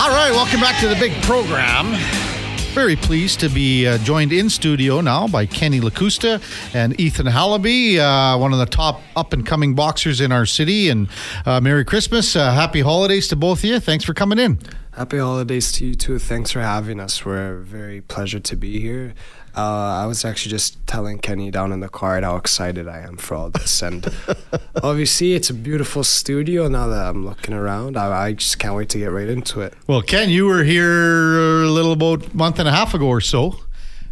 All right, welcome back to the big program. Very pleased to be uh, joined in studio now by Kenny Lakusta and Ethan Halibi, uh, one of the top up and coming boxers in our city. And uh, Merry Christmas, uh, Happy Holidays to both of you. Thanks for coming in. Happy holidays to you too. Thanks for having us. We're very pleasure to be here. Uh, I was actually just telling Kenny down in the car how excited I am for all this, and obviously it's a beautiful studio. Now that I'm looking around, I, I just can't wait to get right into it. Well, Ken, you were here a little about a month and a half ago or so.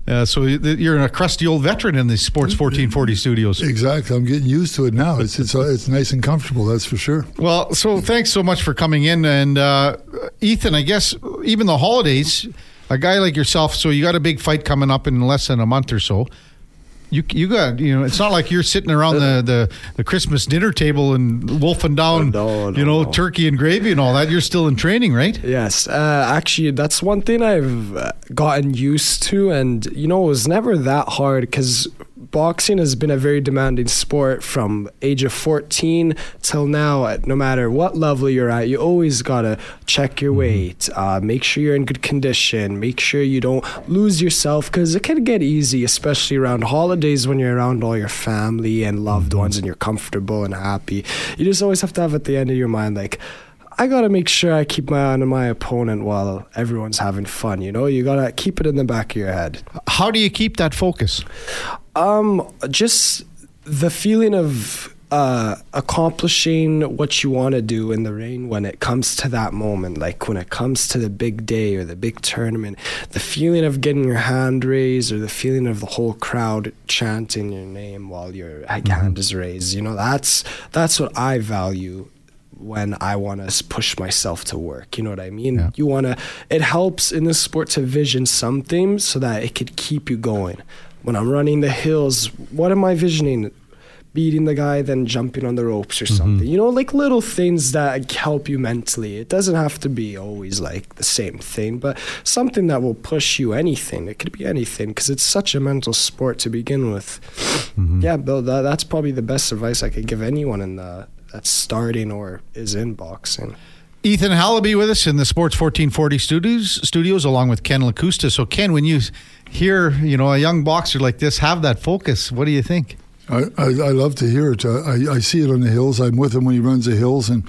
Uh, so you're a crusty old veteran in the Sports 1440 studios. Exactly. I'm getting used to it now. It's it's uh, it's nice and comfortable. That's for sure. Well, so thanks so much for coming in, and uh, Ethan. I guess even the holidays, a guy like yourself. So you got a big fight coming up in less than a month or so you you got you know it's not like you're sitting around the, the, the Christmas dinner table and wolfing down no, no, you know no. turkey and gravy and all that. You're still in training, right? Yes, uh, actually, that's one thing I've uh, gotten used to, and you know, it was never that hard because boxing has been a very demanding sport from age of 14 till now no matter what level you're at you always gotta check your mm-hmm. weight uh, make sure you're in good condition make sure you don't lose yourself because it can get easy especially around holidays when you're around all your family and loved mm-hmm. ones and you're comfortable and happy you just always have to have at the end of your mind like I gotta make sure I keep my eye on my opponent while everyone's having fun. You know, you gotta keep it in the back of your head. How do you keep that focus? Um, just the feeling of uh, accomplishing what you want to do in the ring when it comes to that moment, like when it comes to the big day or the big tournament, the feeling of getting your hand raised or the feeling of the whole crowd chanting your name while your mm-hmm. hand is raised, you know, that's that's what I value when I want to push myself to work. You know what I mean? Yeah. You want to, it helps in this sport to vision something so that it could keep you going. When I'm running the hills, what am I visioning? Beating the guy, then jumping on the ropes or mm-hmm. something. You know, like little things that help you mentally. It doesn't have to be always like the same thing, but something that will push you anything. It could be anything because it's such a mental sport to begin with. Mm-hmm. Yeah, Bill, that, that's probably the best advice I could give anyone in the that's starting or is in boxing. Ethan Halibi with us in the Sports 1440 studios, studios along with Ken Lakusta. So, Ken, when you hear you know a young boxer like this have that focus, what do you think? I, I, I love to hear it. I, I see it on the hills. I'm with him when he runs the hills, and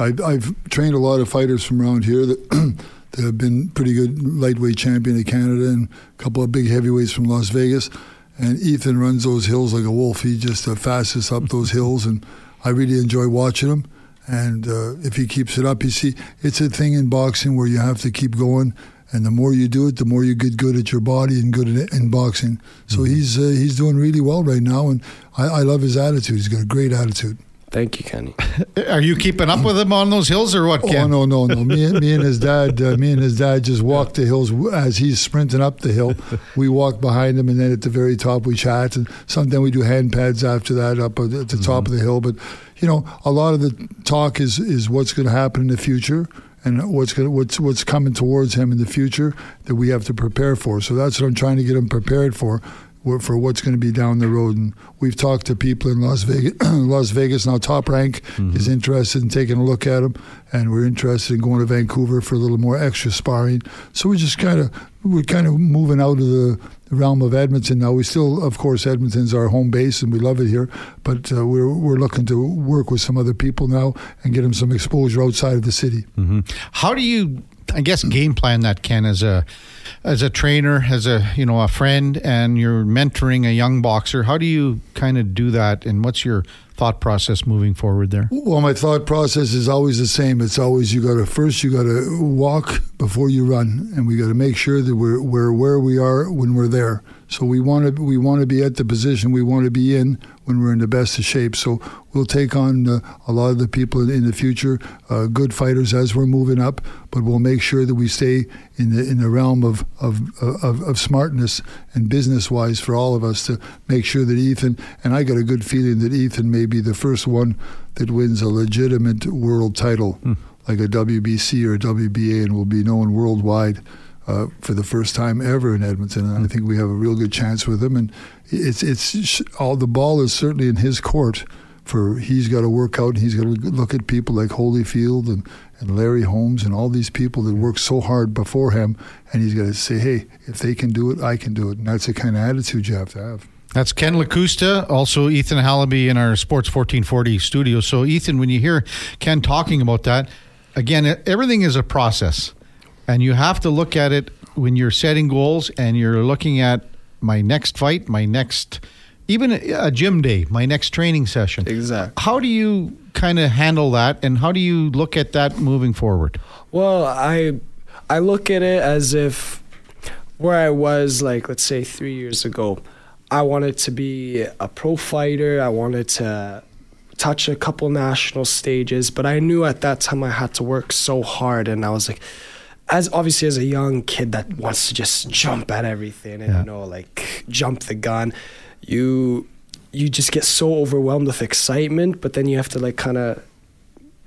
I, I've trained a lot of fighters from around here that, that have been pretty good lightweight champion of Canada and a couple of big heavyweights from Las Vegas. And Ethan runs those hills like a wolf. He just the fastest up those hills and I really enjoy watching him. And uh, if he keeps it up, you see, it's a thing in boxing where you have to keep going. And the more you do it, the more you get good at your body and good in, in boxing. So mm-hmm. he's uh, he's doing really well right now, and I, I love his attitude. He's got a great attitude. Thank you, Kenny. Are you keeping up with him on those hills or what, Ken? Oh no, no, no. Me, me and his dad, uh, me and his dad just walk the hills as he's sprinting up the hill. We walk behind him, and then at the very top we chat, and sometimes we do hand pads after that up at the mm-hmm. top of the hill. But you know, a lot of the talk is is what's going to happen in the future and what's going what's what's coming towards him in the future that we have to prepare for. So that's what I'm trying to get him prepared for for what's going to be down the road. And we've talked to people in Las Vegas. Las Vegas now, Top Rank mm-hmm. is interested in taking a look at him, and we're interested in going to Vancouver for a little more extra sparring. So we just kind of we're kind of moving out of the realm of Edmonton now. We still, of course, Edmonton's our home base, and we love it here. But uh, we're we're looking to work with some other people now and get them some exposure outside of the city. Mm-hmm. How do you, I guess, game plan that Ken as a as a trainer, as a you know a friend, and you're mentoring a young boxer. How do you kind of do that, and what's your thought process moving forward there? Well, my thought process is always the same. It's always you got to first you got to walk before you run, and we got to make sure that we're we're where we are when we're there. So we want to we want to be at the position we want to be in when we're in the best of shape. So we'll take on uh, a lot of the people in the future, uh, good fighters as we're moving up, but we'll make sure that we stay in the in the realm of of of, of smartness and business wise for all of us to make sure that Ethan and I got a good feeling that Ethan may be the first one that wins a legitimate world title. Mm. Like a WBC or a WBA, and will be known worldwide uh, for the first time ever in Edmonton, and I think we have a real good chance with him. And it's it's all the ball is certainly in his court. For he's got to work out, and he's got to look at people like Holyfield and and Larry Holmes and all these people that worked so hard before him, and he's got to say, hey, if they can do it, I can do it, and that's the kind of attitude you have to have. That's Ken Lakusta, also Ethan Halibi in our Sports 1440 studio. So, Ethan, when you hear Ken talking about that, again, everything is a process. And you have to look at it when you're setting goals and you're looking at my next fight, my next, even a gym day, my next training session. Exactly. How do you kind of handle that and how do you look at that moving forward? Well, I I look at it as if where I was like let's say 3 years ago I wanted to be a pro fighter. I wanted to touch a couple national stages, but I knew at that time I had to work so hard, and I was like, as obviously as a young kid that wants to just jump at everything and yeah. you know like jump the gun, you you just get so overwhelmed with excitement, but then you have to like kind of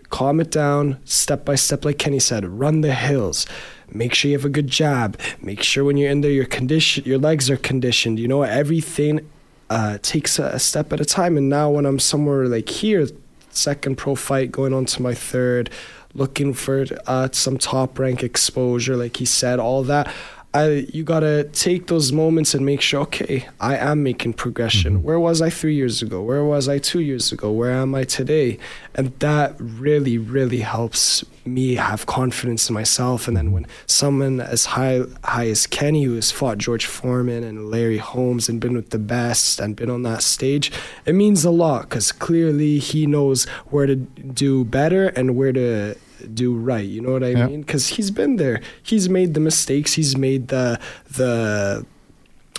calm it down step by step, like Kenny said, run the hills. Make sure you have a good jab. Make sure when you're in there your condition your legs are conditioned. You know everything uh, takes a, a, step at a time. And now when i'm somewhere like here second pro fight going on to my third looking for uh, some top rank exposure like he said all that I you gotta take those moments and make sure, okay, I am making progression. Mm-hmm. Where was I three years ago? Where was I two years ago? Where am I today? And that really, really helps me have confidence in myself. And then when someone as high high as Kenny, who has fought George Foreman and Larry Holmes and been with the best and been on that stage, it means a lot because clearly he knows where to do better and where to do right. You know what I yeah. mean? Because he's been there. He's made the mistakes. He's made the the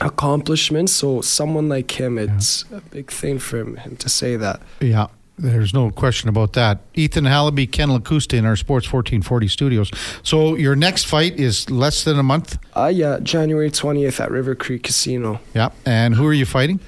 accomplishments. So someone like him, it's yeah. a big thing for him, him to say that. Yeah. There's no question about that. Ethan Halibi, Ken Lakusta in our Sports 1440 studios. So your next fight is less than a month? Uh, yeah, January 20th at River Cree Casino. Yeah. And who are you fighting?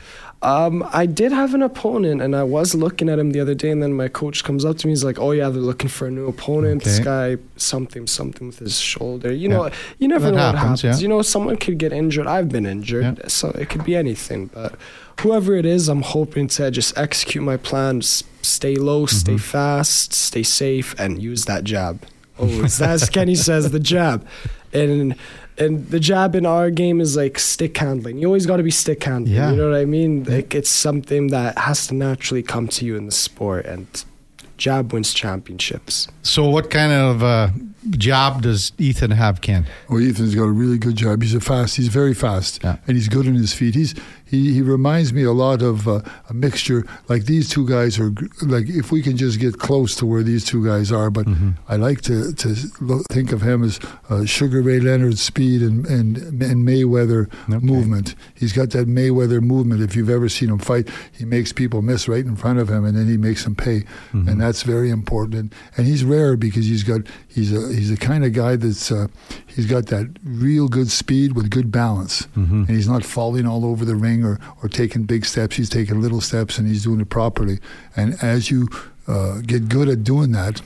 Um, I did have an opponent, and I was looking at him the other day, and then my coach comes up to me. He's like, "Oh yeah, they're looking for a new opponent. Okay. This guy, something, something with his shoulder. You know, you never that know happens, what happens. Yeah. You know, someone could get injured. I've been injured, yeah. so it could be anything. But whoever it is, I'm hoping to just execute my plan. Stay low, mm-hmm. stay fast, stay safe, and use that jab. Oh, as Kenny says, the jab, and and the jab in our game is like stick handling. You always got to be stick handling. Yeah. You know what I mean? Like it's something that has to naturally come to you in the sport, and jab wins championships. So, what kind of uh, job does Ethan have, Ken? Well, Ethan's got a really good job. He's a fast. He's very fast, yeah. and he's good on his feet. He's he, he reminds me a lot of uh, a mixture. Like these two guys are like if we can just get close to where these two guys are. But mm-hmm. I like to to look, think of him as uh, Sugar Ray Leonard speed and and, and Mayweather okay. movement. He's got that Mayweather movement. If you've ever seen him fight, he makes people miss right in front of him, and then he makes them pay, mm-hmm. and that's very important. And, and he's rare because he's got he's a he's the kind of guy that's uh, he's got that real good speed with good balance, mm-hmm. and he's not falling all over the ring or or taking big steps. He's taking little steps, and he's doing it properly. And as you uh, get good at doing that,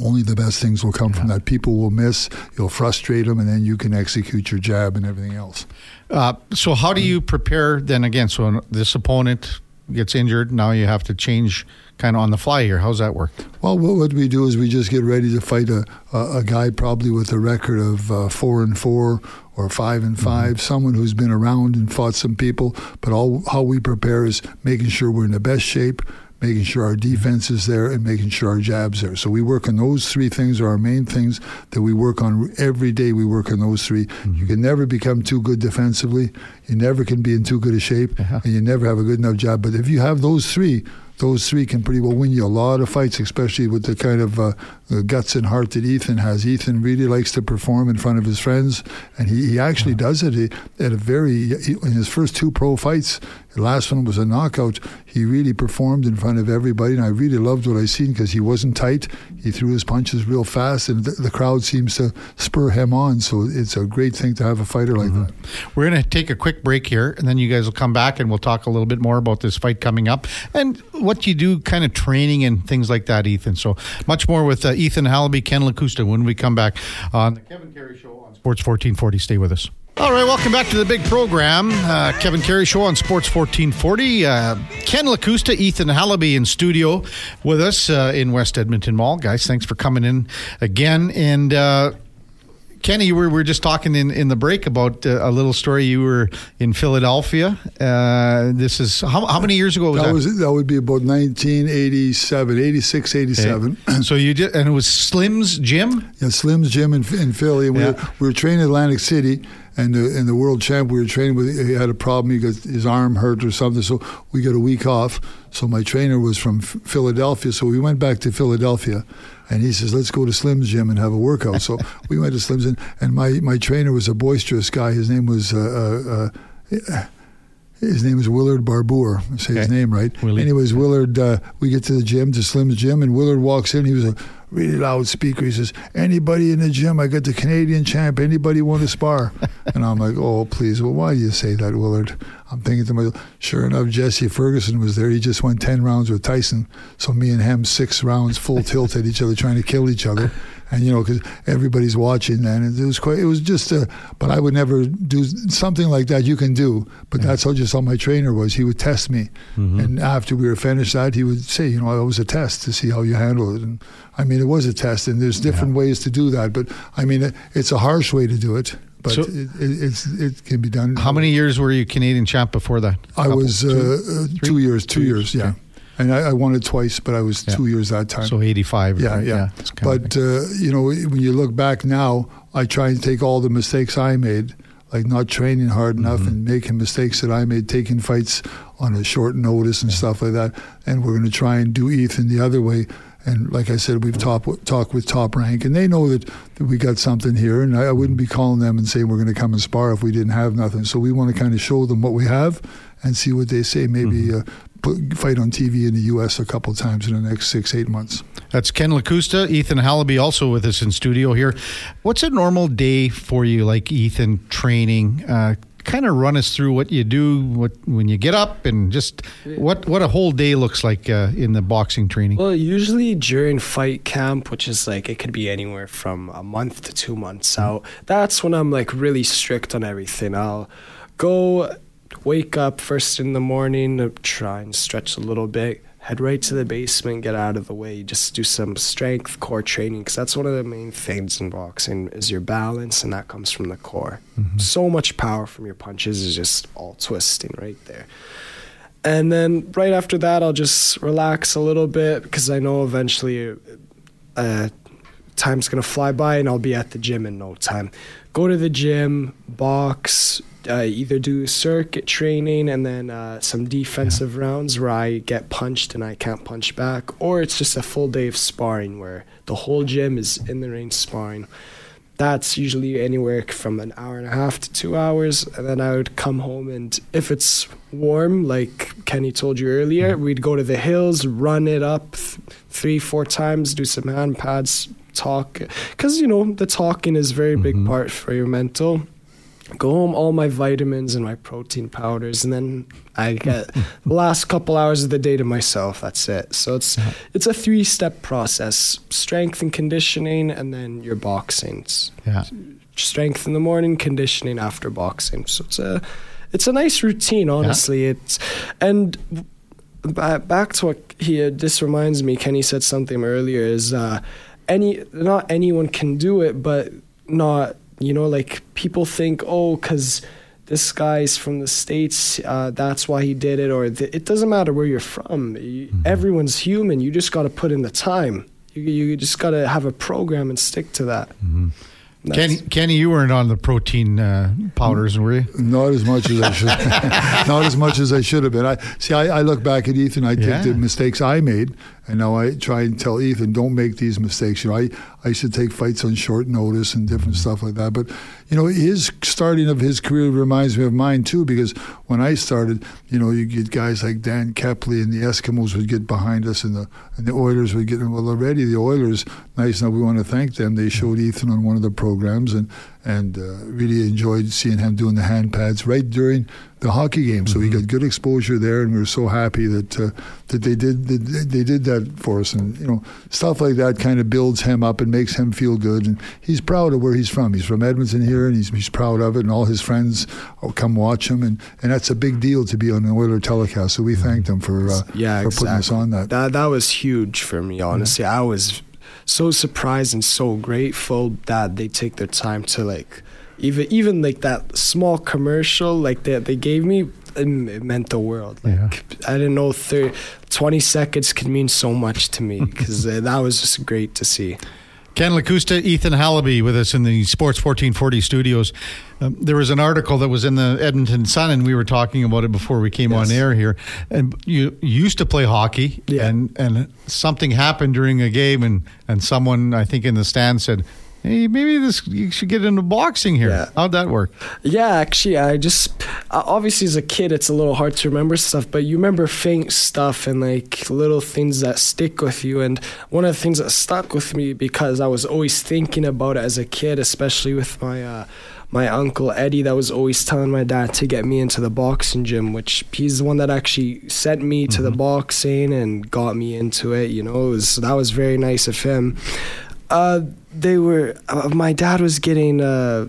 only the best things will come yeah. from that. People will miss, you'll frustrate them, and then you can execute your jab and everything else. Uh, so, how do you prepare then again? So, this opponent gets injured, now you have to change kind of on the fly here. How's that work? Well, what we do is we just get ready to fight a, a, a guy probably with a record of uh, four and four or five and 5 mm-hmm. someone who's been around and fought some people. But all how we prepare is making sure we're in the best shape, making sure our defense is there, and making sure our jabs there. So we work on those three things are our main things that we work on every day. We work on those 3 mm-hmm. You can never become too good defensively. You never can be in too good a shape, uh-huh. and you never have a good enough jab. But if you have those three, those three can pretty well win you a lot of fights, especially with the kind of uh, guts and heart that Ethan has. Ethan really likes to perform in front of his friends, and he, he actually yeah. does it he, at a very, he, in his first two pro fights, the last one was a knockout. He really performed in front of everybody, and I really loved what I seen because he wasn't tight. He threw his punches real fast, and the, the, crowd seems to spur him on. So it's a great thing to have a fighter like mm-hmm. that. We're going to take a quick break here, and then you guys will come back, and we'll talk a little bit more about this fight coming up and what you do, kind of training and things like that, Ethan. So much more with uh, Ethan Halibi, Ken Lakusta when we come back on the Kevin Karius Show on Sports 1440. Stay with us. All right, welcome back to the big program. Uh, Kevin Karius Show on Sports 1440. Uh, Ken Lakusta, Ethan Halibi in studio with us uh, in West Edmonton Mall. Guys, thanks for coming in again. And uh, Kenny, we were just talking in, in the break about uh, a little story. You were in Philadelphia. Uh, this is how, how many years ago was that? That was that would be about 1987, 86, 87. Okay. so you did, and it was Slim's Gym. Yeah, Slim's Gym in, in Philly. And we, Yeah. were, we were training in Atlantic City, and the, and the world champ we were training with, he had a problem. He got his arm hurt or something, so we got a week off. So my trainer was from Philadelphia, so we went back to Philadelphia, and he says, "Let's go to Slim's Gym and have a workout." So we went to Slim's, and, and my my trainer was a boisterous guy. His name was. Uh, uh, uh, his name is Willard Barbour. I say his name right. Willie. Anyways, Willard, uh, we get to the gym, to Slim's gym, and Willard walks in. He was a really loud speaker. He says, "Anybody in the gym? I got the Canadian champ. Anybody want to spar?" and I'm like, "Oh, please. Well, why do you say that, Willard?" I'm thinking to myself. Sure enough, Jesse Ferguson was there. He just won ten rounds with Tyson. So me and him, six rounds, full tilt at each other, trying to kill each other. And you know, because everybody's watching, and it was quite. It was just a. But I would never do something like that. You can do, but that's how just how my trainer was. He would test me, and after we were finished that, he would say, you know, it was a test to see how you handle it. And I mean, it was a test, and there's different ways to do that. But I mean, it, it's a harsh way to do it, but So- it, it, it's it can be done. How many years were you Canadian champ before that? I was Two? uh, uh, two years. Two, Two years, years, yeah. okay. And I, I won it twice, but I was Yeah. two years that time. so 85. Yeah, right? yeah. kind But uh, you know, when you look back now, I try and take all the mistakes I made, like not training hard enough Mm-hmm. and making mistakes that I made, taking fights on a short notice and stuff like that. And we're going to try and do Ethan the other way. And like I said, we've talked talked with Top Rank, and they know that, that we got something here. And I, I wouldn't be calling them and saying we're going to come and spar if we didn't have nothing. So we want to kind of show them what we have and see what they say. Maybe Mm-hmm. uh, fight on TV in the U.S. a couple times in the next six eight months. That's Ken Lakusta, Ethan Halibi also with us in studio here. What's a normal day for you, like Ethan, training? Uh, kind of run us through what you do what when you get up and just what what a whole day looks like uh, in the boxing training. Well, usually during fight camp, which is like it could be anywhere from a month to two months out, that's when I'm like really strict on everything. I'll go wake up first in the morning, try and stretch a little bit, head right to the basement, get out of the way, just do some strength core training because that's one of the main things in boxing is your balance, and that comes from the core. So much power from your punches is just all twisting right there. And then right after that, I'll just relax a little bit because I know eventually uh, time's going to fly by and I'll be at the gym in no time. Go to the gym, box, uh, either do circuit training and then uh, some defensive rounds where I get punched and I can't punch back, or it's just a full day of sparring where the whole gym is in the ring sparring. That's usually anywhere from an hour and a half to two hours. And then I would come home, and if it's warm, like Kenny told you earlier, we'd go to the hills, run it up th- three, four times, do some hand pads, talk. Because, you know, the talking is a very big part for your mental. Go home, all my vitamins and my protein powders, and then I get the last couple hours of the day to myself. That's it. So it's it's a three step process: strength and conditioning, and then your boxing. Yeah. strength in the morning, conditioning after boxing. So it's a it's a nice routine, honestly. It's and ba- back to what he had, this reminds me. Kenny said something earlier. Is uh, any not anyone can do it, but not you know like people think oh because this guy's from the states uh, that's why he did it or th- it doesn't matter where you're from you, everyone's human you just got to put in the time you, you just got to have a program and stick to that That's- Kenny, Kenny, you weren't on the protein uh, powders, were you? Not as much as I should. not as much as I should have been. I see. I, I look back at Ethan. I Yeah. take the mistakes I made, and now I try and tell Ethan, don't make these mistakes. You know, I I used to take fights on short notice and different stuff like that. But you know, his starting of his career reminds me of mine too, because when I started, you know, you get guys like Dan Kepley and the Eskimos would get behind us, and the and the Oilers would get. Well, already the Oilers, nice. Now we want to thank them. They showed Ethan on one of the programs, and and uh, really enjoyed seeing him doing the hand pads right during the hockey game. So he got good exposure there, and we were so happy that uh, that they did that they did that for us. And you know, stuff like that kind of builds him up and makes him feel good. And he's proud of where he's from. He's from Edmonton here, and he's he's proud of it. And all his friends will come watch him, and, and that's a big deal to be on an Oiler telecast. So we thanked him for uh, yeah, for exactly. putting us on that. That that was huge for me. Honestly, I was so surprised and so grateful that they take their time to like even even like that small commercial like that they gave me it meant the world like Yeah. i didn't know 30, 20 seconds could mean so much to me because uh, that was just great to see Ken Lakusta, Ethan Halibi with us in the Sports 1440 studios. Um, there was an article that was in the Edmonton Sun, and we were talking about it before we came Yes. on air here. And you, used to play hockey, Yeah. and, and something happened during a game, and, and someone, I think, in the stand said, Hey, maybe this you should get into boxing here. Yeah. How'd that work? Yeah, actually, I just uh, obviously as a kid, it's a little hard to remember stuff, but you remember faint stuff and like little things that stick with you. And one of the things that stuck with me because I was always thinking about it as a kid, especially with my. Uh, my uncle Eddie, that was always telling my dad to get me into the boxing gym, which he's the one that actually sent me to the boxing and got me into it. You know, it was, that was very nice of him. Uh, they were. Uh, my dad was getting. Uh,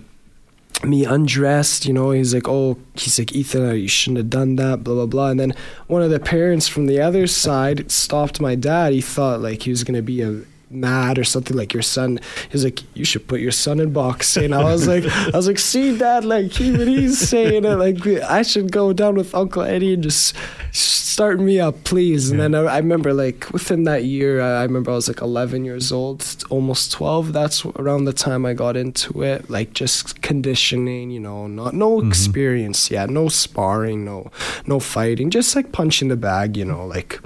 me undressed, you know, he's like, oh, he's like, Ethan, you shouldn't have done that, blah, blah, blah. And then one of the parents from the other side stopped my dad. He thought like he was going to be a mad or something like your son he's like you should put your son in boxing. I was like i was like see dad like even he's saying it like i should go down with uncle eddie and just start me up please. And then I, I remember like within that year i remember i was like 11 years old almost 12 that's around the time i got into it like just conditioning you know not no mm-hmm. experience yet no sparring no no fighting just like punching the bag you know like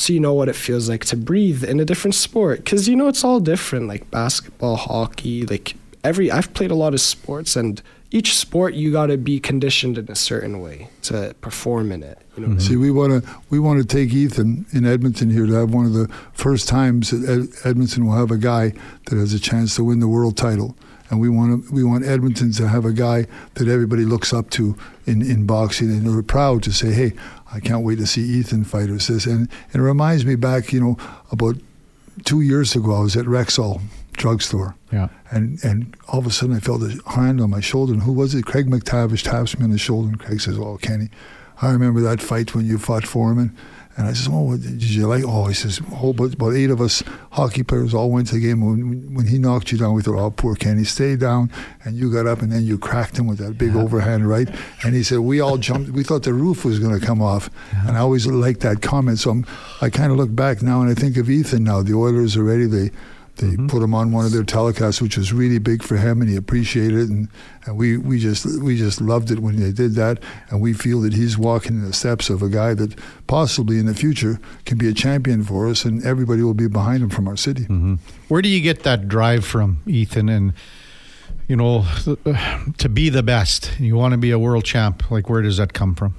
so you know what it feels like to breathe in a different sport. Because you know it's all different like basketball hockey like every i've played a lot of sports and each sport you got to be conditioned in a certain way to perform in it you know I See, we want to we want to take Ethan in Edmonton here to have one of the first times that Ed- Edmonton will have a guy that has a chance to win the world title, and we want to, we want Edmonton to have a guy that everybody looks up to in, in boxing, and we're proud to say, hey, I can't wait to see Ethan fight or this, and it reminds me back, you know, about two years ago, I was at Rexall drugstore. Yeah. And and all of a sudden I felt a hand on my shoulder. And who was it? Craig MacTavish taps me on the shoulder. And Craig says, "Oh, Kenny, I remember that fight when you fought Foreman." And I says, "Oh, what did you like?" Oh, he says, oh, "Whole bunch, about eight of us hockey players all went to the game. When when he knocked you down, we thought, oh, poor Kenny, stay down." And you got up, and then you cracked him with that big overhand right. And he said, "We all jumped. We thought the roof was going to come off." And I always liked that comment. So I'm, I kind of look back now, and I think of Ethan now. The Oilers already they they mm-hmm. put him on one of their telecasts, which was really big for him, and he appreciated it. And, and we, we just we just loved it when they did that. And we feel that he's walking in the steps of a guy that possibly in the future can be a champion for us, and everybody will be behind him from our city. Mm-hmm. Where do you get that drive from, Ethan? And you know, to be the best, you want to be a world champ. Like, where does that come from?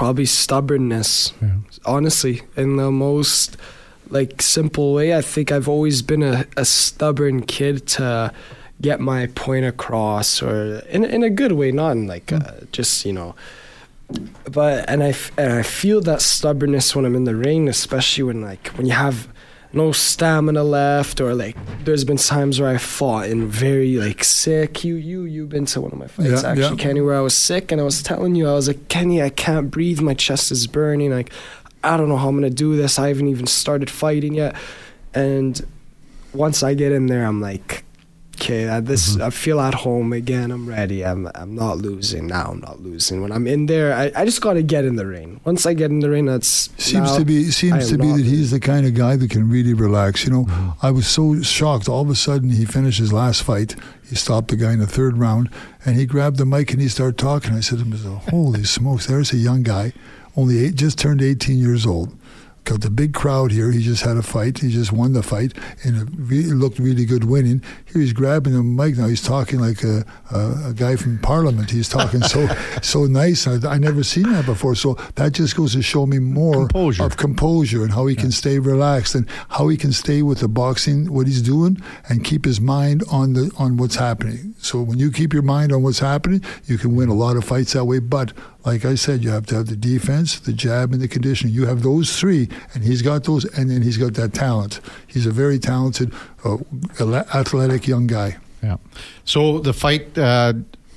probably stubbornness Yeah. honestly in the most like simple way. I think i've always been a, a stubborn kid to get my point across or in, in a good way not in like uh, just you know. But and I, and I feel that stubbornness when i'm in the ring especially when like when you have no stamina left or like there's been times where i fought and very like sick. You you you've been to one of my fights Yeah, actually yeah. kenny where i was sick and i was telling you i was like kenny i can't breathe. My chest is burning. Like i don't know how i'm gonna do this i haven't even started fighting yet and once i get in there i'm like okay I, this Mm-hmm. i feel at home again i'm ready i'm i'm not losing now i'm not losing when i'm in there i, I just gotta get in the ring once i get in the ring that's Seems now to be seems to be that he's the kind of guy that can really relax. You know, Mm-hmm. I was so shocked. All of a sudden, he finished his last fight. He stopped the guy in the third round, and he grabbed the mic and he started talking. I said to him, "Holy smokes! There's a young guy, only eight, just turned 18 years old." got the big crowd here. He just had a fight. He just won the fight, and it really looked really good winning. Here he's grabbing the mic now. He's talking like a, a, a guy from Parliament. He's talking so so nice. I, I never seen that before. So that just goes to show me more Composure. of composure and how he can stay relaxed and how he can stay with the boxing, what he's doing, and keep his mind on the on what's happening. So when you keep your mind on what's happening, you can win a lot of fights that way. But like I said, you have to have the defense, the jab, and the conditioning. You have those three, and he's got those, and then he's got that talent. He's a very talented, uh, athletic young guy. Yeah. So the fight, uh,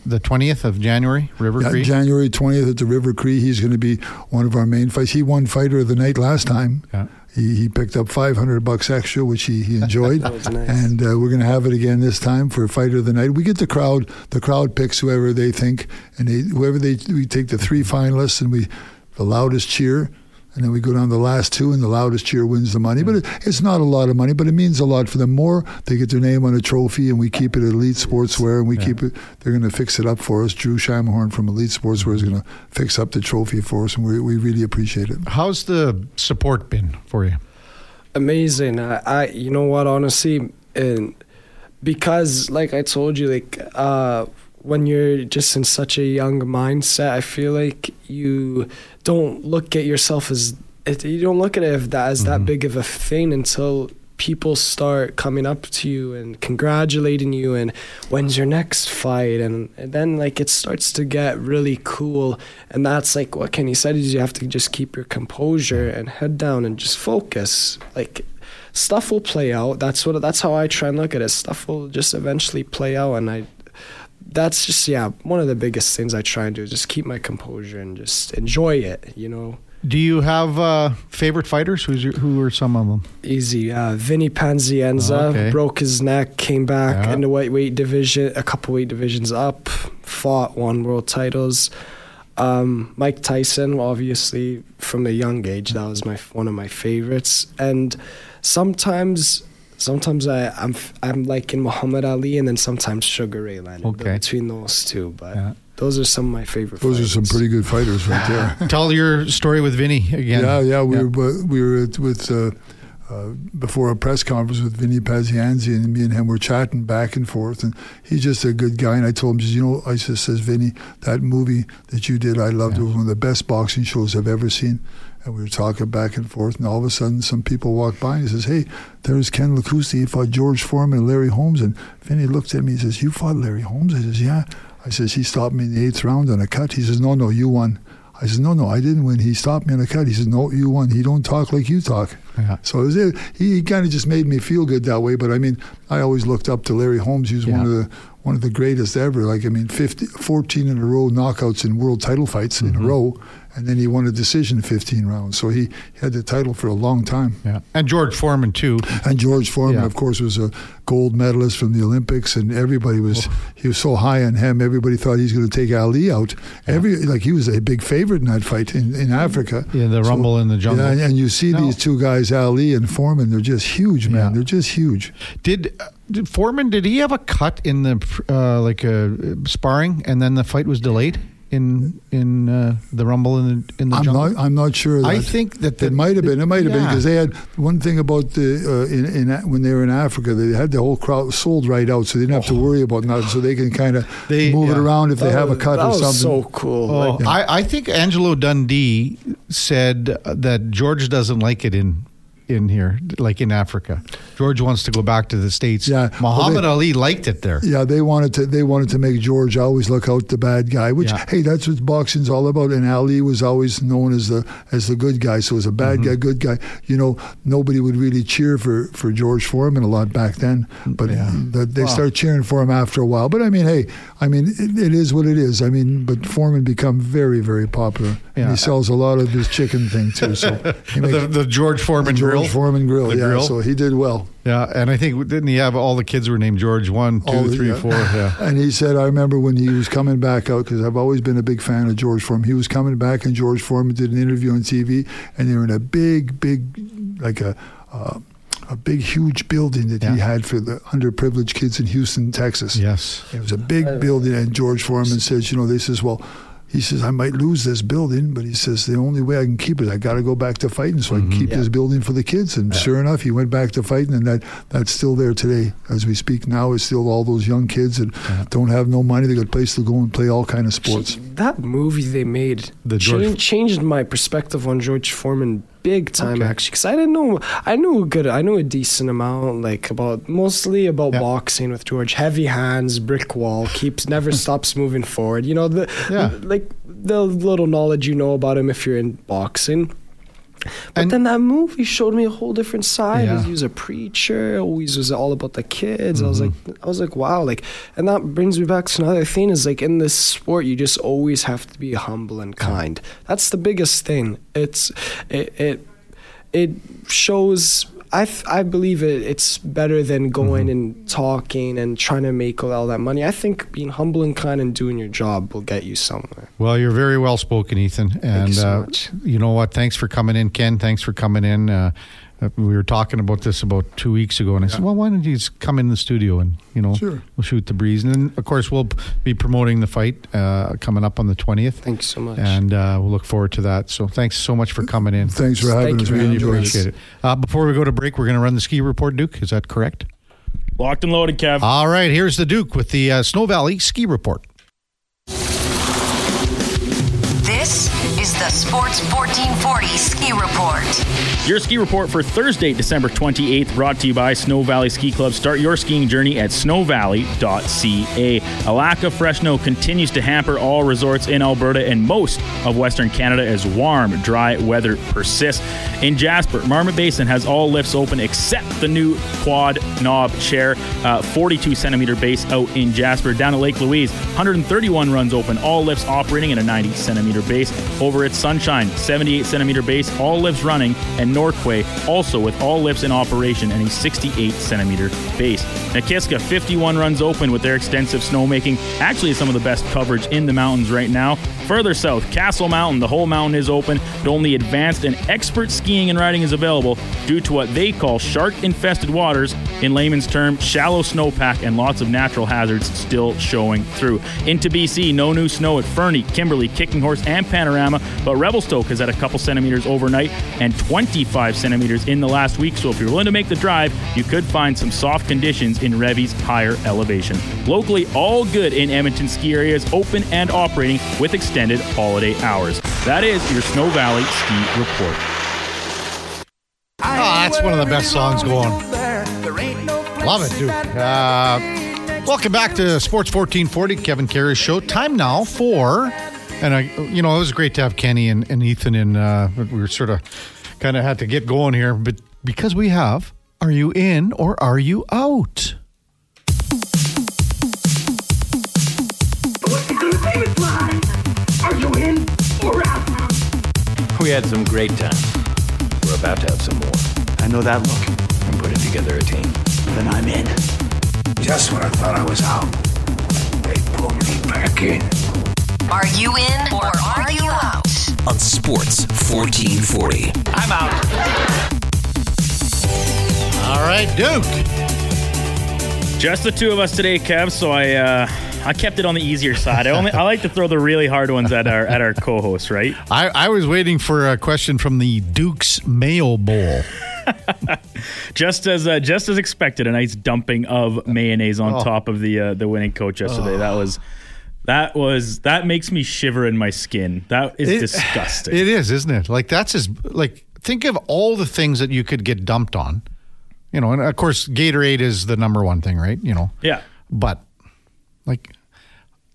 the twentieth of January, River Yeah, Cree. January 20th at the River Cree. He's going to be one of our main fights. He won Fighter of the Night last time. Yeah. He, he picked up 500 bucks extra, which he, he enjoyed. Nice. And uh, we're going to have it again this time for Fighter of the Night. We get the crowd. The crowd picks whoever they think, and they, whoever they we take the three finalists and we the loudest cheer. And then we go down the last two, and the loudest cheer wins the money. But it, it's not a lot of money, but it means a lot for them. More, they get their name on a trophy, and we keep it at Elite Sportswear, and we Yeah. keep it. They're going to fix it up for us. Drew Shamhorn from Elite Sportswear is going to fix up the trophy for us, and we, we really appreciate it. How's the support been for you? amazing. I, I you know what, honestly, and because like I told you, like uh, when you're just in such a young mindset, I feel like you don't look at yourself as you don't look at it as that, as Mhm. that big of a thing until people start coming up to you and congratulating you and when's your next fight and, and then like it starts to get really cool. And that's like what Kenny said is you have to just keep your composure and head down and just focus. Like stuff will play out. That's what that's how I try and look at it. Stuff will just eventually play out and I that's just yeah one of the biggest things I try and do is just keep my composure and just enjoy it you know Do you have uh, favorite fighters? Who's your, who are some of them? Easy. Uh, Vinny Pazienza Okay. broke his neck, came back Yeah. in the weight weight division, a couple weight divisions up, fought, won world titles. Um, Mike Tyson, obviously from a young age, that was my one of my favorites. And sometimes, sometimes I, I'm f- I'm like in Muhammad Ali, and then sometimes Sugar Ray Leonard. Okay. Between those two, but Yeah. those are some of my favorite. Those are some pretty good fighters right there. Tell your story with Vinny again. Yeah, yeah. We Yeah. were we were at, with uh, uh, before a press conference with Vinny Pazienza, and me and him were chatting back and forth. And he's just a good guy. And I told him, you know, I just says, Vinny, that movie that you did, I loved. It was one of the best boxing shows I've ever seen. And we were talking back and forth, and all of a sudden, some people walked by and he says, "Hey, there's Ken Lakusta. He fought George Foreman and Larry Holmes." And Vinny looked at me and says, "You fought Larry Holmes?" I says, "Yeah." I says, "He stopped me in the eighth round on a cut." He says, "No, no, you won." I said, no, no, I didn't win. He stopped me on a cut. He said, no, you won. He don't talk like you talk. Yeah. So it was it. He, kind of just made me feel good that way. But I mean, I always looked up to Larry Holmes. He was one of the one of the greatest ever. Like I mean, 50, 14 in a row knockouts in world title fights in Mhm. a row, and then he won a decision 15 rounds. So he had the title for a long time. Yeah. And George Foreman too. And George Foreman, Yeah. of course, was a gold medalist from the Olympics, and everybody was he was so high on him. Everybody thought he's going to take Ali out. Yeah. Every like he was a big favorite in that fight in, in Africa. Yeah, the So- Rumble in the Jungle. Yeah, and, and you see No. these two guys, Ali and Foreman. They're just huge, man. Yeah. They're just huge. Did, uh, did Foreman? Did he have a cut in the uh, like uh, sparring, and then the fight was delayed in in uh, the Rumble in the in the I'm Jungle? not. I'm not sure. That I think that the, It might have been. It might have been because they had one thing about the uh, in, in when they were in Africa, they had the whole crowd sold right out, so they didn't have to worry about nothing. So they can kind of Oh. They- move it around if they That have a was- cut that or was something. so cool. Oh, Like, I, I think Angelo Dundee said that George doesn't like it in in here, like in Africa. George wants to go back to the states. Yeah, well, Muhammad they- Ali liked it there. Yeah, they wanted to. They wanted to make George always look out the bad guy. Which, Yeah. hey, that's what boxing's all about. And Ali was always known as the as the good guy. So as a bad Mm-hmm. guy, good guy. You know, nobody would really cheer for for George Foreman a lot back then. But Yeah. the, they Wow. start cheering for him after a while. But I mean, hey, I mean, it, it is what it is. I mean, but Foreman become very very popular. Yeah. And he sells a lot of his chicken thing too. So The, the George Foreman George grill. Foreman grill. The yeah, grill. so he did well. Yeah, and I think didn't he have all the kids were named George? One, two, All three, yeah. four. Yeah. And he said, I remember when he was coming back out, because I've always been a big fan of George Foreman. He was coming back, and George Foreman did an interview on TV, and they were in a big, big, like a. Uh, a big, huge building that he had for the underprivileged kids in Houston, Texas. Yes. It was a big building, and George Foreman says, you know, they says, well, he says, I might lose this building, but he says, the only way I can keep it, I got to go back to fighting so I can mm-hmm. keep Yeah. this building for the kids. And sure enough, he went back to fighting, and that that's still there today. As we speak now, it's still all those young kids that don't have no money. They got a place to go and play all kind of sports. That movie they made The George- changed, changed my perspective on George Foreman big time Okay. actually because I didn't know I knew a good I knew a decent amount like about mostly about Yeah. boxing with George heavy hands brick wall keeps never stops moving forward you know the Yeah. like the little knowledge you know about him if you're in boxing but And- then that movie showed me a whole different side. Yeah. He was a preacher. Always was all about the kids. I was Mm-hmm. like, I was like, wow. Like, and that brings me back to another thing. Is like in this sport, you just always have to be humble and kind. That's the biggest thing. It's it it it shows. I th- I believe it. It's better than going and talking and trying to make all that money. I think being humble and kind and doing your job will get you somewhere. Well, you're very well spoken, Ethan. And you so uh, you know what? Thanks for coming in, Ken. Thanks for coming in. Uh, we were talking about this about two weeks ago, and I said, "Well, why don't you just come in the studio and you know Sure. we'll shoot the breeze?" And then, of course, we'll be promoting the fight uh, coming up on the twentieth, Thanks so much. and uh, we'll look forward to that. So, thanks so much for coming in. Thanks for having Thank us. you We very enjoyed much. Appreciate it. Uh, before we go to break, we're going to run the ski report, Duke. Is that correct? Locked and loaded, Kev. All right. Here's the Duke with the uh, Snow Valley ski report. This is the Sports 1440 Ski Report. Your ski report for Thursday, December 28th, brought to you by Snow Valley Ski Club. Start your skiing journey at snowvalley.ca. A lack of fresh snow continues to hamper all resorts in Alberta and most of Western Canada as warm, dry weather persists. In Jasper, Marmot Basin has all lifts open except the new quad knob chair, uh, 42 centimeter base out in Jasper. Down at Lake Louise, 131 runs open, all lifts operating at a 90 centimeter base. Over at Sunshine, 78 centimeter base, all lifts running, and Norquay also with all lifts in operation and a 68 centimeter base. Nakiska, 51 runs open with their extensive snowmaking. Actually, some of the best coverage in the mountains right now. Further south, Castle Mountain, the whole mountain is open, but only advanced and expert skiing and riding is available due to what they call shark infested waters. In layman's term, shallow snowpack and lots of natural hazards still showing through. Into BC, no new snow at Fernie, Kimberley, Kicking Horse, and Panorama, but Revelstoke has had a couple centimeters overnight and 25 centimeters in the last week. So if you're willing to make the drive, you could find some soft conditions in Revy's higher elevation. Locally, all good in Edmonton ski areas, open and operating with extended holiday hours. That is your Snow Valley Ski Report. Oh, that's one of the best songs going. Love it, dude. Uh, welcome back to Sports 1440, Kevin Karius show. Time now for, and I, you know, it was great to have Kenny and, and Ethan in. Uh, we were sort of kind of had to get going here, but because we have, are you in or are you out? What's the good famous line? Are you in or out? We had some great times. We're about to have some more. I know that look. I'm putting together a team. Then I'm in. Just when I thought I was out, they pulled me back in. Are you in or are you out? on Sports 1440. I'm out. All right, Duke. Just the two of us today, Kev. So I uh, I kept it on the easier side. I only I like to throw the really hard ones at our at our co-hosts, right? I, I was waiting for a question from the Duke's Mayo Bowl. Just as uh, just as expected, a nice dumping of mayonnaise on Oh. top of the uh, the winning coach yesterday. That was that was that makes me shiver in my skin. That is It- disgusting. It is, isn't it? Like that's as like think of all the things that you could get dumped on. You know, and of course Gatorade is the number one thing, right? You know. yeah. But like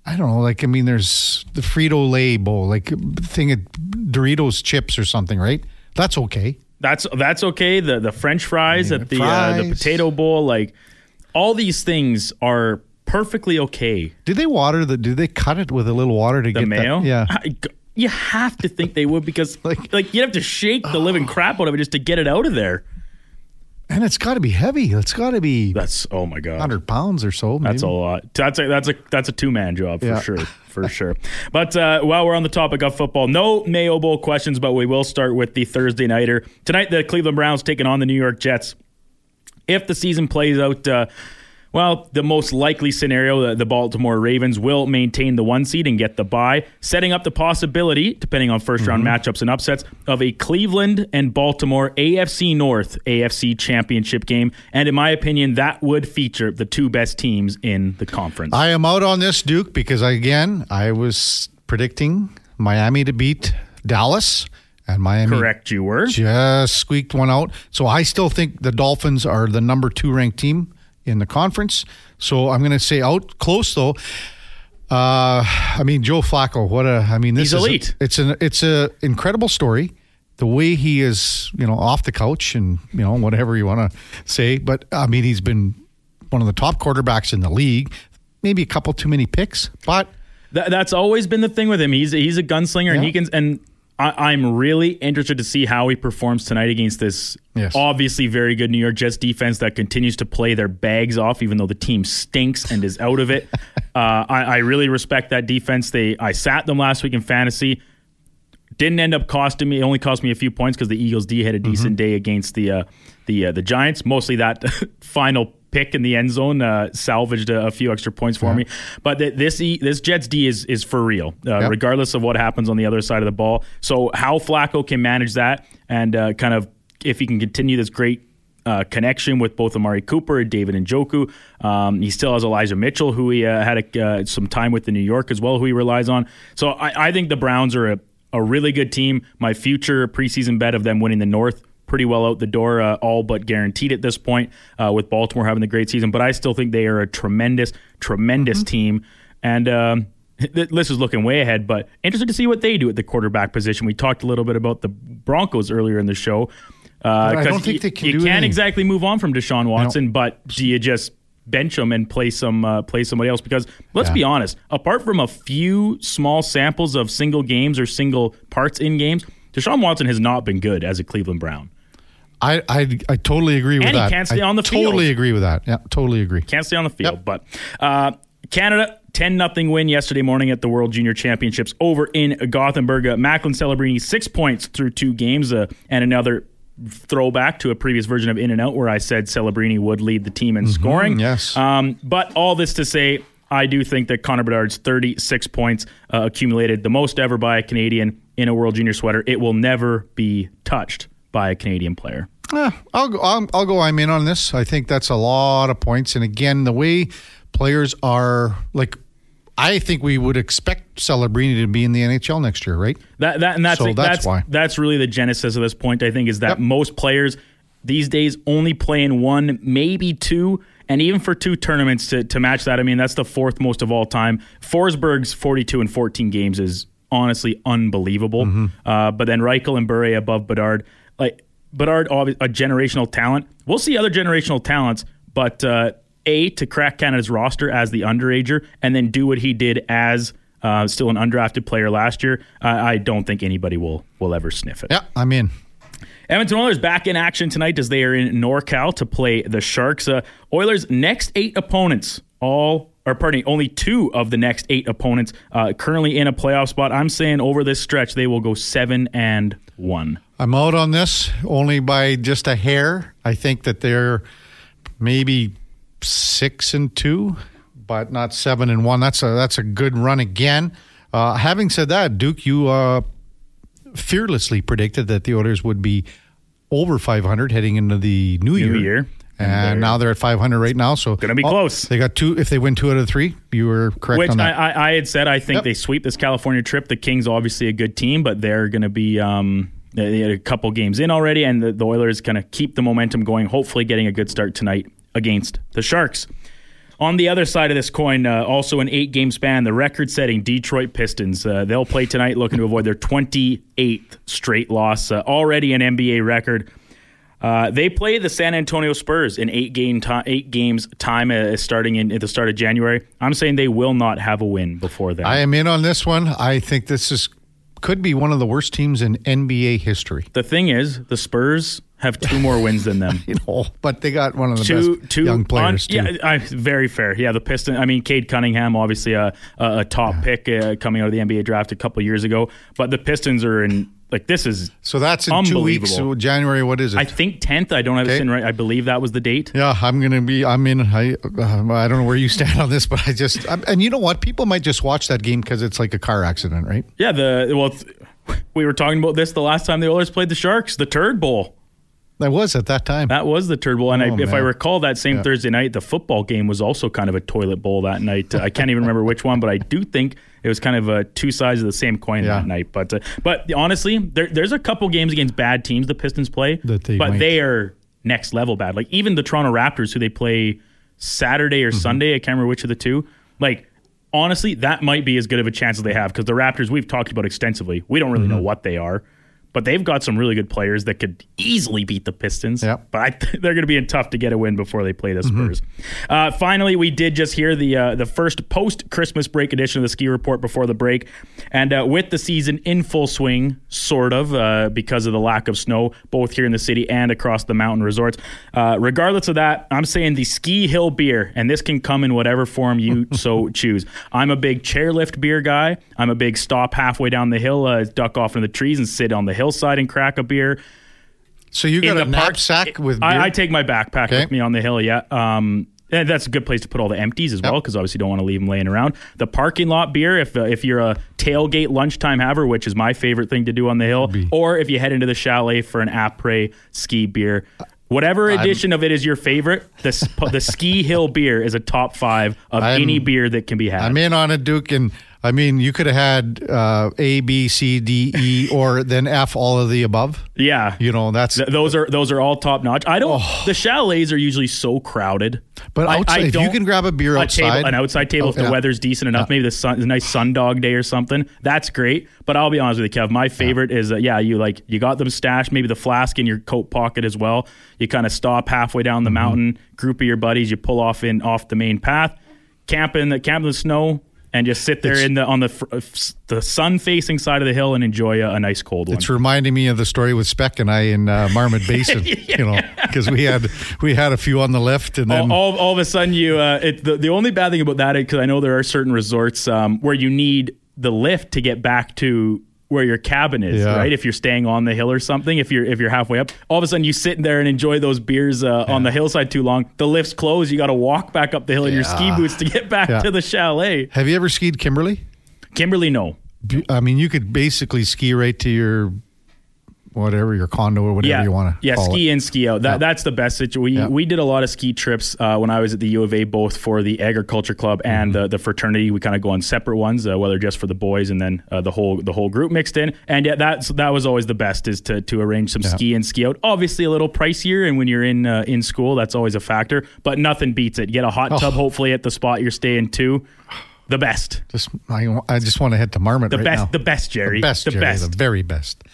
I don't know, like I mean there's the Frito Lay bowl, like thing of Doritos chips or something, right? That's okay. That's that's okay. The the French fries at the uh, the potato bowl, like all these things are perfectly okay. Did they water the did they cut it with a little water to The get mayo, that? Yeah. I- you have to think they would because Like- like you have to shake the living crap out of it just to get it out of there. And it's gotta be heavy. It's gotta be That's oh my god. hundred pounds or so. That's a lot. That's a that's a that's a two man job for Yeah. sure, for sure. But uh, while we're on the topic of football, no Mayo Bowl questions, but we will start with the Thursday nighter tonight. The Cleveland Browns taking on the New York Jets. If the season plays out uh, Well, the most likely scenario that the Baltimore Ravens will maintain the one seed and get the bye, setting up the possibility, depending on 1st round mm-hmm. matchups and upsets, of a Cleveland and Baltimore AFC North AFC championship game. And in my opinion, that would feature the two best teams in the conference. I am out on this, Duke, because again, I was predicting Miami to beat Dallas, and Miami Correct, you were. just squeaked one out. So I still think the Dolphins are the number two ranked team in the conference. So I'm going to say out close though. Uh, I mean Joe Flacco. What a! I mean this He's is a- elite. it's an it's a incredible story. The way he is, you know, off the couch and you know whatever you want to say, but I mean he's been one of the top quarterbacks in the league. Maybe a couple too many picks, but That, that's always been the thing with him. He's he's a gunslinger, and he can. And I, I'm really interested to see how he performs tonight against this Yes. obviously very good New York Jets defense that continues to play their bags off, even though the team stinks and is out of it. uh, I, I really respect that defense. They I sat them last week in fantasy. Didn't end up costing me. It only cost me a few points because the Eagles D had a decent day against the uh, the uh, the Giants. Mostly that final pick in the end zone uh, salvaged a, a few extra points for me. But th- this E- this Jets D is is for real, uh, Yep. regardless of what happens on the other side of the ball. So how Flacco can manage that and uh, kind of if he can continue this great uh, connection with both Amari Cooper and David Njoku. Um, he still has Elijah Mitchell, who he uh, had a, uh, some time with in New York as well, who he relies on. So I, I think the Browns are a, a really good team. My future preseason bet of them winning the North. Pretty well out the door, uh, all but guaranteed at this point, uh, with Baltimore having the great season. But I still think they are a tremendous, tremendous team. And um, th- this is looking way ahead, but interested to see what they do at the quarterback position. We talked a little bit about the Broncos earlier in the show. Uh, I don't think y- they can you do can't exactly move on from Deshaun Watson, but do you just bench him and play some uh, play somebody else? Because let's Yeah. be honest, apart from a few small samples of single games or single parts in games, Deshaun Watson has not been good as a Cleveland Brown. I I, I totally agree with And he that. can't stay I on the field. Totally agree with that. Yeah, totally agree. Can't stay on the field. Yep. But uh, Canada, 10 nothing win yesterday morning at the World Junior Championships over in Gothenburg. Uh, Macklin Celebrini, six points through two games, uh, and another throwback to a previous version of In and Out where I said Celebrini would lead the team in scoring. yes. Um, but all this to say, I do think that Connor Bedard's 36 points uh, accumulated, the most ever by a Canadian in a World Junior sweater. It will never be touched by a Canadian player. Eh, I'll go. I'll, I'll go. I'm in on this. I think that's a lot of points. And again, the way players are like, I think we would expect Celebrini to be in the NHL next year, right? That, that and that's So that's that's why. that's really the genesis of this point. I think is that Yep. most players these days only play in one, maybe two, and even for two tournaments to to match that. I mean, that's the fourth most of all time. Forsberg's forty two and fourteen games is honestly unbelievable. Mm-hmm. Uh, but then Reichel and Bure above Bedard, Bedard, a generational talent. We'll see other generational talents, but uh, a to crack Canada's roster as the underager, and then do what he did as uh, still an undrafted player last year. I I don't think anybody will will ever sniff it. Yeah, I'm in. Edmonton Oilers back in action tonight as they are in NorCal to play the Sharks. Uh, Oilers' next eight opponents, all or pardon me, only two of the next eight opponents uh, currently in a playoff spot. I'm saying over this stretch they will go seven and one. I'm out on this only by just a hair. I think that they're maybe six and two, but not seven and one. That's a that's a good run again. Uh, having said that, Duke, you uh, fearlessly predicted that the Oilers would be over 500 heading into the new, year. year. And they're- now they're at 500 right now. So Gonna be Oh, close. They got two. If they win two out of three, you were correct Which on I, that. I, I had said I think Yep. they sweep this California trip. The Kings obviously a good team, but they're going to be um, they had a couple games in already, and the, the Oilers going to keep the momentum going. Hopefully, getting a good start tonight against the Sharks. On the other side of this coin, uh, also an eight game span, the record setting Detroit Pistons. Uh, they'll play tonight looking to avoid their 28th straight loss, uh, already an NBA record. Uh, they play the San Antonio Spurs in eight game eight games time uh, starting in at the start of January. I'm saying they will not have a win before that. I am in on this one. I think this is could be one of the worst teams in NBA history. the thing is, the Spurs have two more wins than them. You know, but they got one of the two, best two young players on-. Yeah, I, very fair. Yeah, the Piston. I mean, Cade Cunningham, obviously a a, a top pick uh, coming out of the NBA draft a couple years ago. But the Pistons are in like this is So that's in two weeks. So January, what is it? I think 10th. I don't have it Okay. sitting right. I believe that was the date. yeah, I'm going to be. I'm in. I uh, I don't know where you stand on this, but I just. I'm, and you know what? People might just watch that game because it's like a car accident, right? Yeah, the well, th- we were talking about this the last time the Oilers played the Sharks, the Turd Bowl. That was at that time. That was the Turd Bowl, and I, Oh, if I recall, that same Yeah. Thursday night, the football game was also kind of a toilet bowl that night. I can't even remember which one, but I do think it was kind of uh, two sides of the same coin Yeah. that night. But uh, but honestly, there, there's a couple games against bad teams the Pistons play, they but might- they are next level bad. Like even the Toronto Raptors, who they play Saturday Mm-hmm. or Sunday, I can't remember which of the two. Like honestly, that might be as good of a chance as they have because the Raptors we've talked about extensively. We don't really Mm-hmm. know what they are. But they've got some really good players that could easily beat the Pistons. Yeah. But I th- they're going to be in tough to get a win before they play the Mm-hmm. Spurs. Uh, finally, we did just hear the uh, the first post Christmas break edition of the Ski Report before the break, and uh, with the season in full swing, sort of uh, because of the lack of snow, both here in the city and across the mountain resorts. Uh, regardless of that, I'm saying the Ski Hill beer, and this can come in whatever form you so choose. I'm a big chairlift beer guy. I'm a big stop halfway down the hill, uh, duck off into the trees, and sit on the hillside and crack a beer. so you got a park- knapsack with? I, I take my backpack Okay. with me on the hill. Yeah, um, and that's a good place to put all the empties as well because obviously you don't want to leave them laying around. The parking lot beer, if uh, if you're a tailgate lunchtime haver, which is my favorite thing to do on the hill, or if you head into the chalet for an après ski beer. Whatever edition of it is your favorite, the the ski hill beer is a top five of I'm- any beer that can be had. I'm in on it, Duke, and I mean you could have had uh, A, B, C, D, E, or then F, all of the above. yeah, You know that's. Th- those are those are all top notch. I don't. The chalets are usually so crowded. Oh. But I- outside- I if you can grab a beer a outside- table, an outside table, Oh, if the yeah. weather's decent enough, maybe the sun, a nice sundog day or something, that's great. But I'll be honest with you, Kev. My favorite is uh, yeah, you like you got them stashed, maybe the flask in your coat pocket as well. You kind of stop halfway down Mm-hmm. the mountain, group of your buddies, you pull off in off the main path, camp in the camp in the snow. And just sit there It's- in the on the uh, the sun facing side of the hill and enjoy a, a nice cold one. It's reminding me of the story with Speck and I in uh, Marmot Basin, you know, because we had we had a few on the lift, and then all, all, all of a sudden you uh, it, the, the only bad thing about that because i know there are certain resorts um, where you need the lift to get back to where your cabin is Yeah. right? If you're staying on the hill or something if you're if you're halfway up all of a sudden you sit there and enjoy those beers uh, on the hillside too long. The lift's close, you got to walk back up the hill in your ski boots to get back Yeah. to the chalet. Have you ever skied Kimberley? kimberley no. I mean, you could basically ski right to your whatever your condo or whatever yeah, you want to. yeah, ski it. in, ski out. That that's the best situation. We we did a lot of ski trips uh, when I was at the U of A, both for the agriculture club and Mm-hmm. the, the fraternity. We kind of go on separate ones, uh, whether just for the boys and then uh, the whole the whole group mixed in. And yeah, that's that was always the best is to to arrange some ski in, ski out. Obviously a little pricier, and when you're in uh, in school, that's always a factor. But nothing beats it. Get a hot Oh. tub, hopefully at the spot you're staying to. The best, Just I, I just want to head to Marmot the right best, now. the best, Jerry, The best, the Jerry, best. the very best.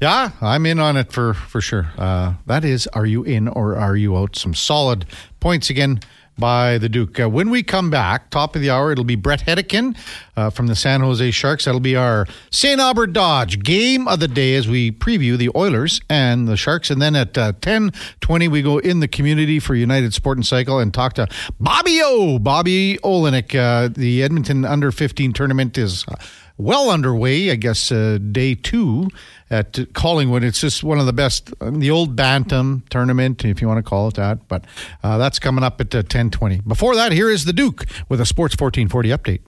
Yeah, I'm in on it for for sure. Uh, that is, are you in or are you out? Some solid points again by the Duke. Uh, when we come back, top of the hour, it'll be Bret Hedican uh, from the San Jose Sharks. That'll be our St. Albert Dodge game of the day as we preview the Oilers and the Sharks. And then at uh, 10:20, we go in the community for United Sport and Cycle and talk to Bobby O. Bobby Olenek. Uh, the Edmonton Under 15 tournament is. Uh, well underway. I guess uh, day two at Collingwood. It's just one of the best, the old Bantam tournament, if you want to call it that. But uh, that's coming up at uh, ten twenty. Before that, here is the Duke with a Sports fourteen forty update.